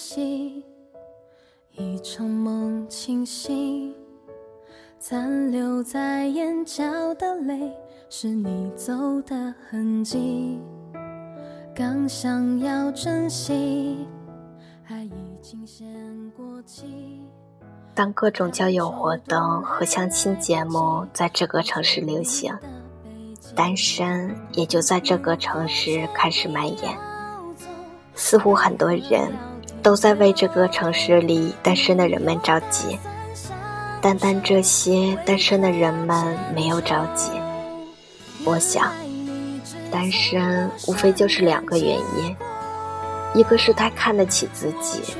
息，一场梦清醒，残留在眼角的泪是你走的痕迹。刚想要珍惜，爱已经先过期。当各种交友活动和相亲节目在这个城市流行，单身也就在这个城市开始蔓延。似乎很多人都在为这个城市里单身的人们着急，单单这些单身的人们没有着急。我想，单身无非就是两个原因：一个是太看得起自己，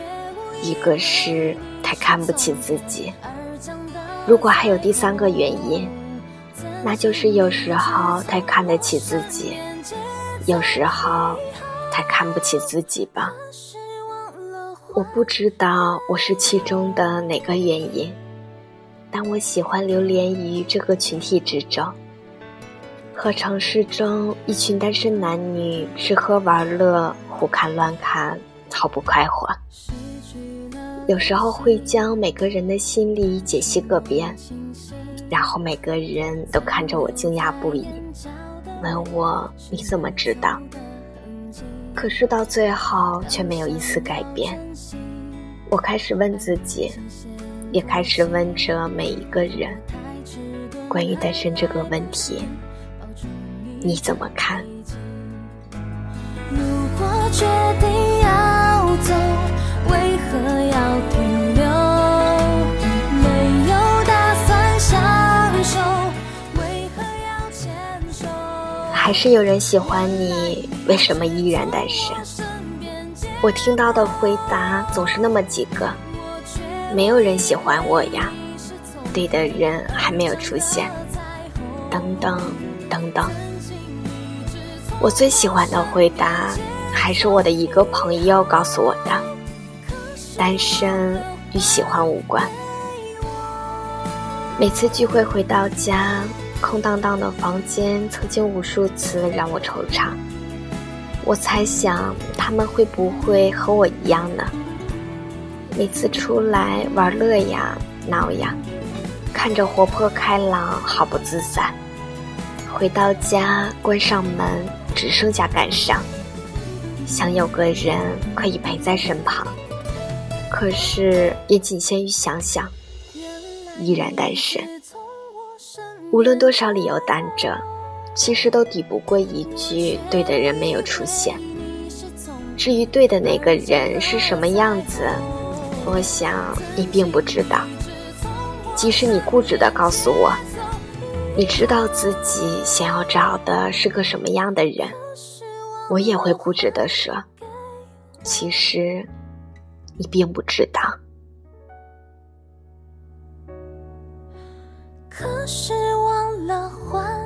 一个是太看不起自己。如果还有第三个原因，那就是有时候太看得起自己，有时候。太看不起自己吧？我不知道我是其中的哪个原因，但我喜欢流连于这个群体之中，和城市中一群单身男女吃喝玩乐、胡看乱看，毫不快活。有时候会将每个人的心理解析个遍，然后每个人都看着我惊讶不已，问我你怎么知道？可是到最后却没有一丝改变。我开始问自己，也开始问着每一个人，关于单身这个问题，你怎么看？如果决定要走，为何还是有人喜欢你？为什么依然单身？我听到的回答总是那么几个：没有人喜欢我呀，对的人还没有出现，等等等等。我最喜欢的回答还是我的一个朋友告诉我的：单身与喜欢无关。每次聚会回到家，空荡荡的房间曾经无数次让我惆怅。我猜想他们会不会和我一样呢？每次出来玩乐呀、闹呀，看着活泼开朗、毫不自在；回到家关上门，只剩下感伤，想有个人可以陪在身旁。可是也仅限于想想，依然单身。无论多少理由单着。其实都抵不过一句“对的人没有出现”。至于对的那个人是什么样子，我想你并不知道。即使你固执的告诉我，你知道自己想要找的是个什么样的人，我也会固执的说，其实你并不知道。可是了欢。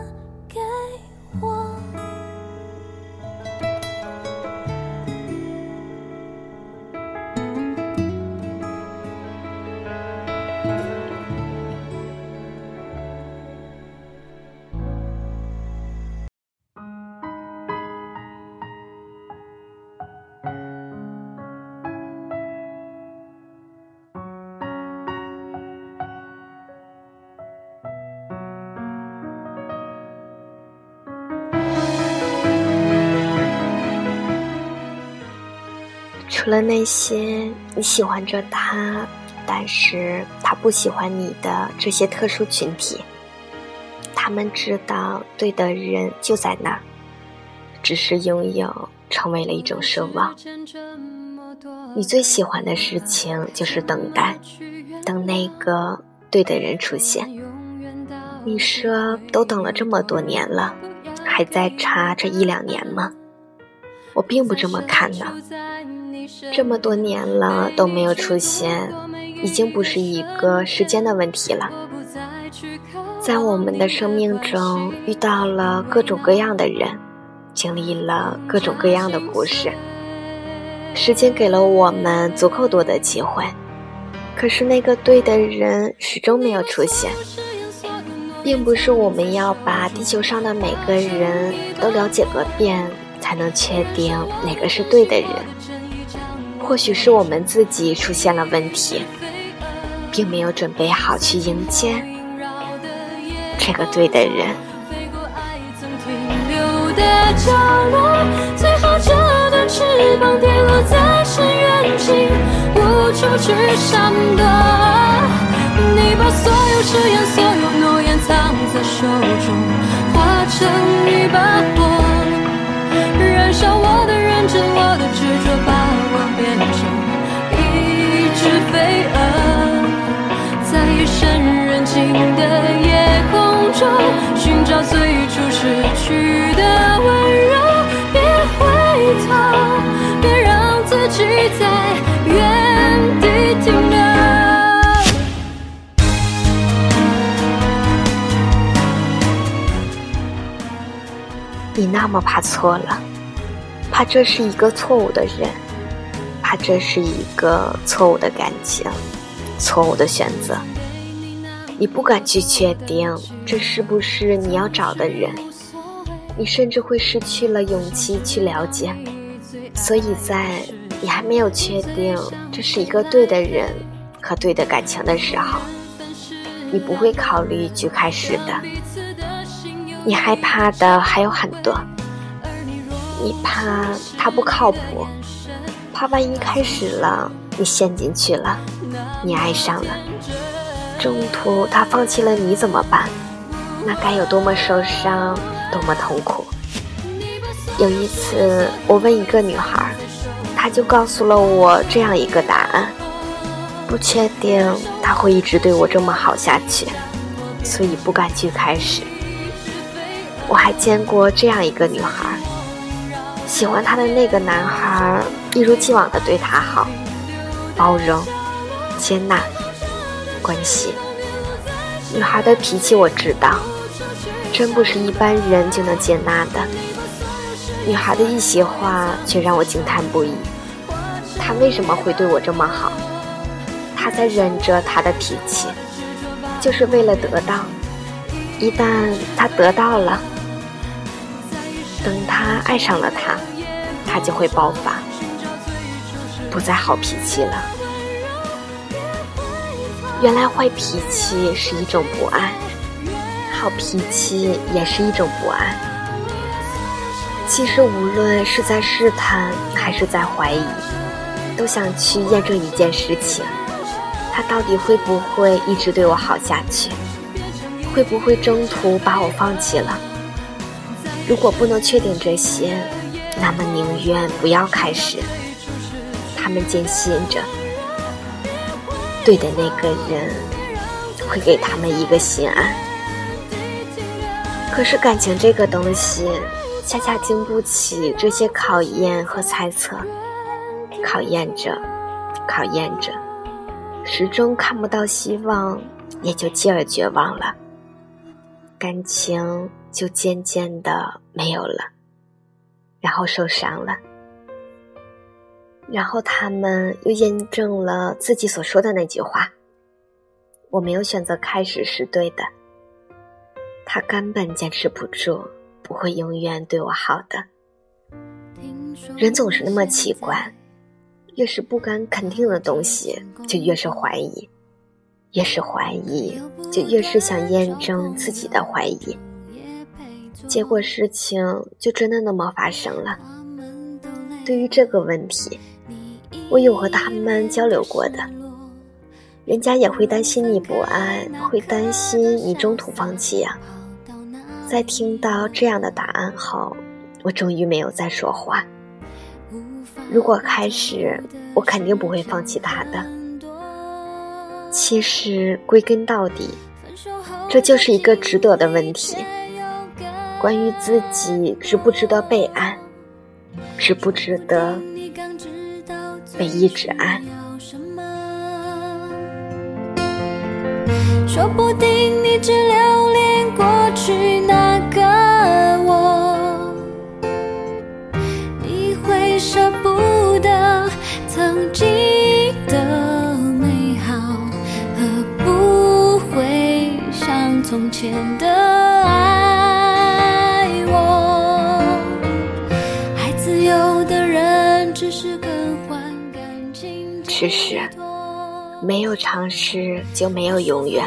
除了那些你喜欢着他，但是他不喜欢你的这些特殊群体，他们知道对的人就在那儿，只是拥有成为了一种奢望。你最喜欢的事情就是等待，等那个对的人出现。你说都等了这么多年了，还在差这一两年吗？我并不这么看呢。这么多年了都没有出现，已经不是一个时间的问题了。在我们的生命中遇到了各种各样的人，经历了各种各样的故事。时间给了我们足够多的机会，可是那个对的人始终没有出现。并不是我们要把地球上的每个人都了解个遍，才能确定哪个是对的人。或许是我们自己出现了问题，并没有准备好去迎接这个对的人。最后这段翅膀跌落在深渊尽，无处去闪躲。你把所有誓言、所有诺言藏在手。中，化成一把火，燃烧我的认真，我的执着，把我变成一只飞蛾，在夜深人静的夜空中寻找最初失去的温柔。别回头别让自己在原地停留。你那么怕错了，怕这是一个错误的人，怕这是一个错误的感情，错误的选择。你不敢去确定这是不是你要找的人。你甚至会失去了勇气去了解，所以在你还没有确定这是一个对的人和对的感情的时候，你不会考虑去开始的。你害怕的还有很多，你怕他不靠谱，怕万一开始了你陷进去了，你爱上了，中途他放弃了你怎么办？那该有多么受伤！多么痛苦！有一次，我问一个女孩，她就告诉了我这样一个答案：不确定他会一直对我这么好下去，所以不敢去开始。我还见过这样一个女孩，喜欢他的那个男孩一如既往的对他好，包容、接纳、关心。女孩的脾气我知道。真不是一般人就能接纳的。女孩的一席话却让我惊叹不已。他为什么会对我这么好？他在忍着他的脾气，就是为了得到。一旦他得到了，等他爱上了他，他就会爆发，不再好脾气了。原来坏脾气是一种不安。好脾气也是一种不安。其实无论是在试探还是在怀疑，都想去验证一件事情：他到底会不会一直对我好下去？会不会中途把我放弃了？如果不能确定这些，那么宁愿不要开始。他们坚信着，对的那个人会给他们一个心安。可是感情这个东西，恰恰经不起这些考验和猜测，考验着，考验着，始终看不到希望，也就继而绝望了，感情就渐渐的没有了，然后受伤了，然后他们又验证了自己所说的那句话：“我没有选择开始是对的。”他根本坚持不住，不会永远对我好的。人总是那么奇怪，越是不敢肯定的东西，就越是怀疑；越是怀疑，就越是想验证自己的怀疑。结果事情就真的那么发生了。对于这个问题，我有和他们交流过的，人家也会担心你不安，会担心你中途放弃呀。在听到这样的答案后，我终于没有再说话。如果开始，我肯定不会放弃他的。其实归根到底，这就是一个值得的问题：关于自己值不值得被爱，值不值得被一直爱。说不定你只留恋过去那个我，你会舍不得曾经的美好，和不会像从前的爱。我，爱自由的人只是更换感吃屎。没有尝试就没有永远，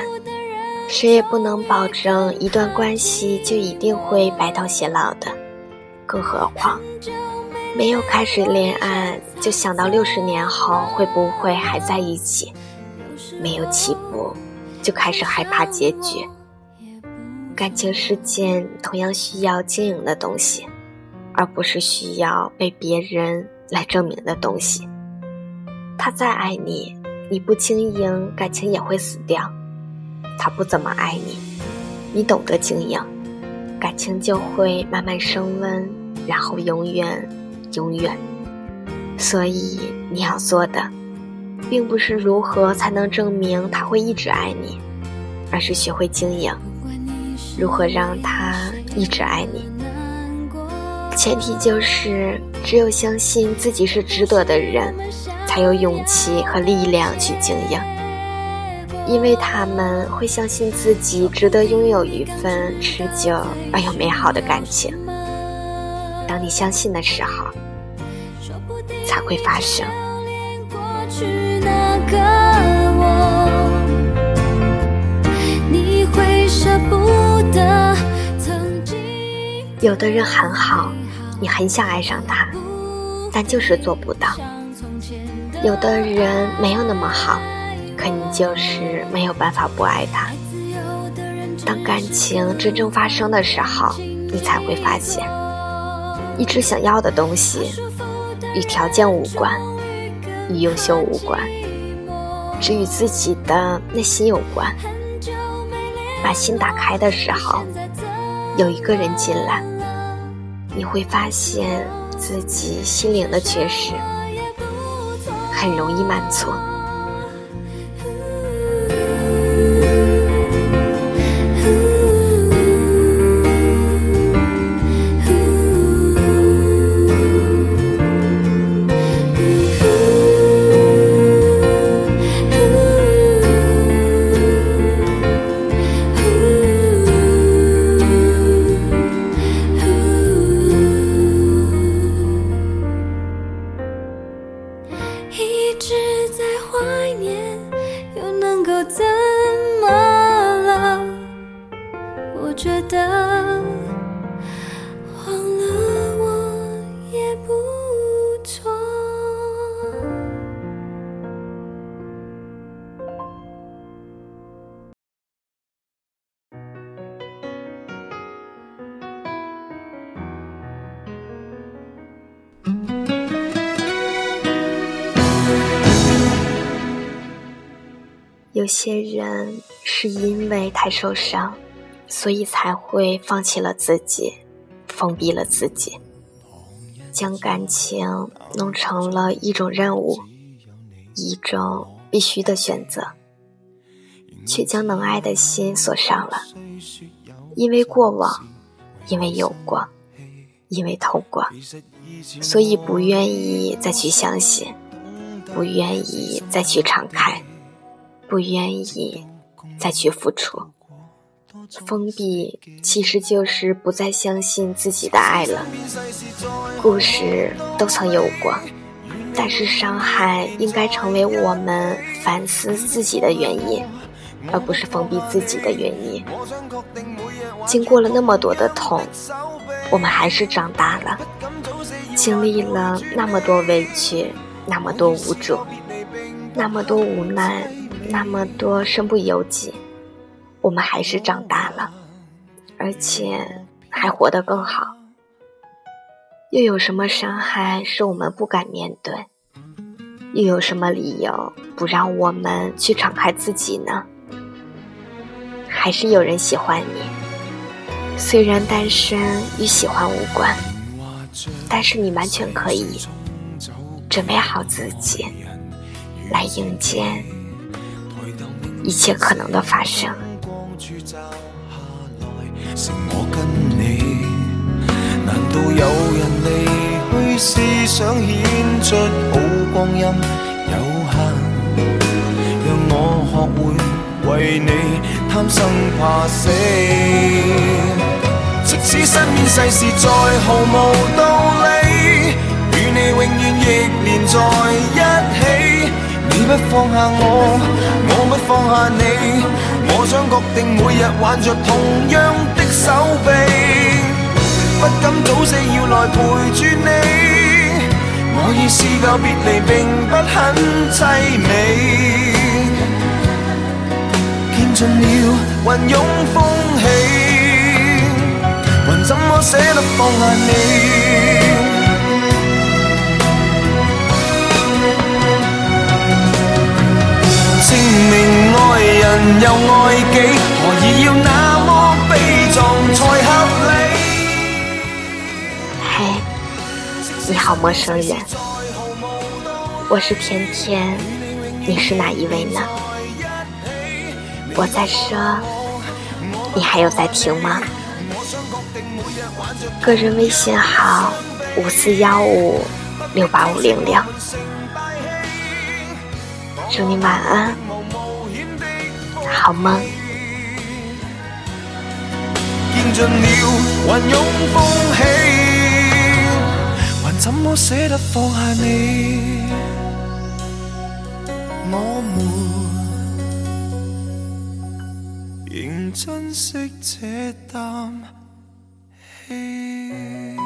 谁也不能保证一段关系就一定会白头偕老的。更何况，没有开始恋爱就想到六十年后会不会还在一起；没有起步就开始害怕结局。感情是件同样需要经营的东西，而不是需要被别人来证明的东西。他再爱你。你不经营，感情也会死掉。他不怎么爱你，你懂得经营，感情就会慢慢升温，然后永远，永远。所以你要做的，并不是如何才能证明他会一直爱你，而是学会经营，如何让他一直爱你。前提就是，只有相信自己是值得的人。才有勇气和力量去经营，因为他们会相信自己值得拥有一份持久而又美好的感情。当你相信的时候，才会发生。有的人很好，你很想爱上他，但就是做不到。有的人没有那么好，可你就是没有办法不爱他。当感情真正发生的时候，你才会发现，一直想要的东西与条件无关，与优秀无关，只与自己的内心有关。把心打开的时候，有一个人进来，你会发现自己心灵的缺失。很容易满一直在怀念又能够怎么了？我觉得有些人是因为太受伤，所以才会放弃了自己，封闭了自己，将感情弄成了一种任务，一种必须的选择，却将能爱的心锁上了。因为过往，因为有过，因为痛过，所以不愿意再去相信，不愿意再去敞开。不愿意再去付出，封闭其实就是不再相信自己的爱了。故事都曾有过，但是伤害应该成为我们反思自己的原因，而不是封闭自己的原因。经过了那么多的痛，我们还是长大了，经历了那么多委屈，那么多无助，那么多无奈。那么多身不由己，我们还是长大了，而且还活得更好。又有什么伤害是我们不敢面对？又有什么理由不让我们去敞开自己呢？还是有人喜欢你，虽然单身与喜欢无关，但是你完全可以准备好自己，来迎接。一切可能的发生。我跟你难道有人离去是想显出好光阴有限？让我学会为你贪生怕死。即使身边世事再毫无道理，与你永远亦连在一起。不放下我，我不放下你，我想确定每日挽着同样的手臂，不敢早死要来陪住你。我已试够别离并不很凄美，见尽了云涌风起，还怎么舍得放下你？证明爱人又爱己，何以要那么悲壮才合理？嘿，你好，陌生人，我是甜甜，你是哪一位呢？我在说，你还有在听吗？个人微信号五四幺五六八五零零。祝你晚安，好梦。见尽了云涌风起，还怎么舍得放下你？我们仍珍惜这啖气。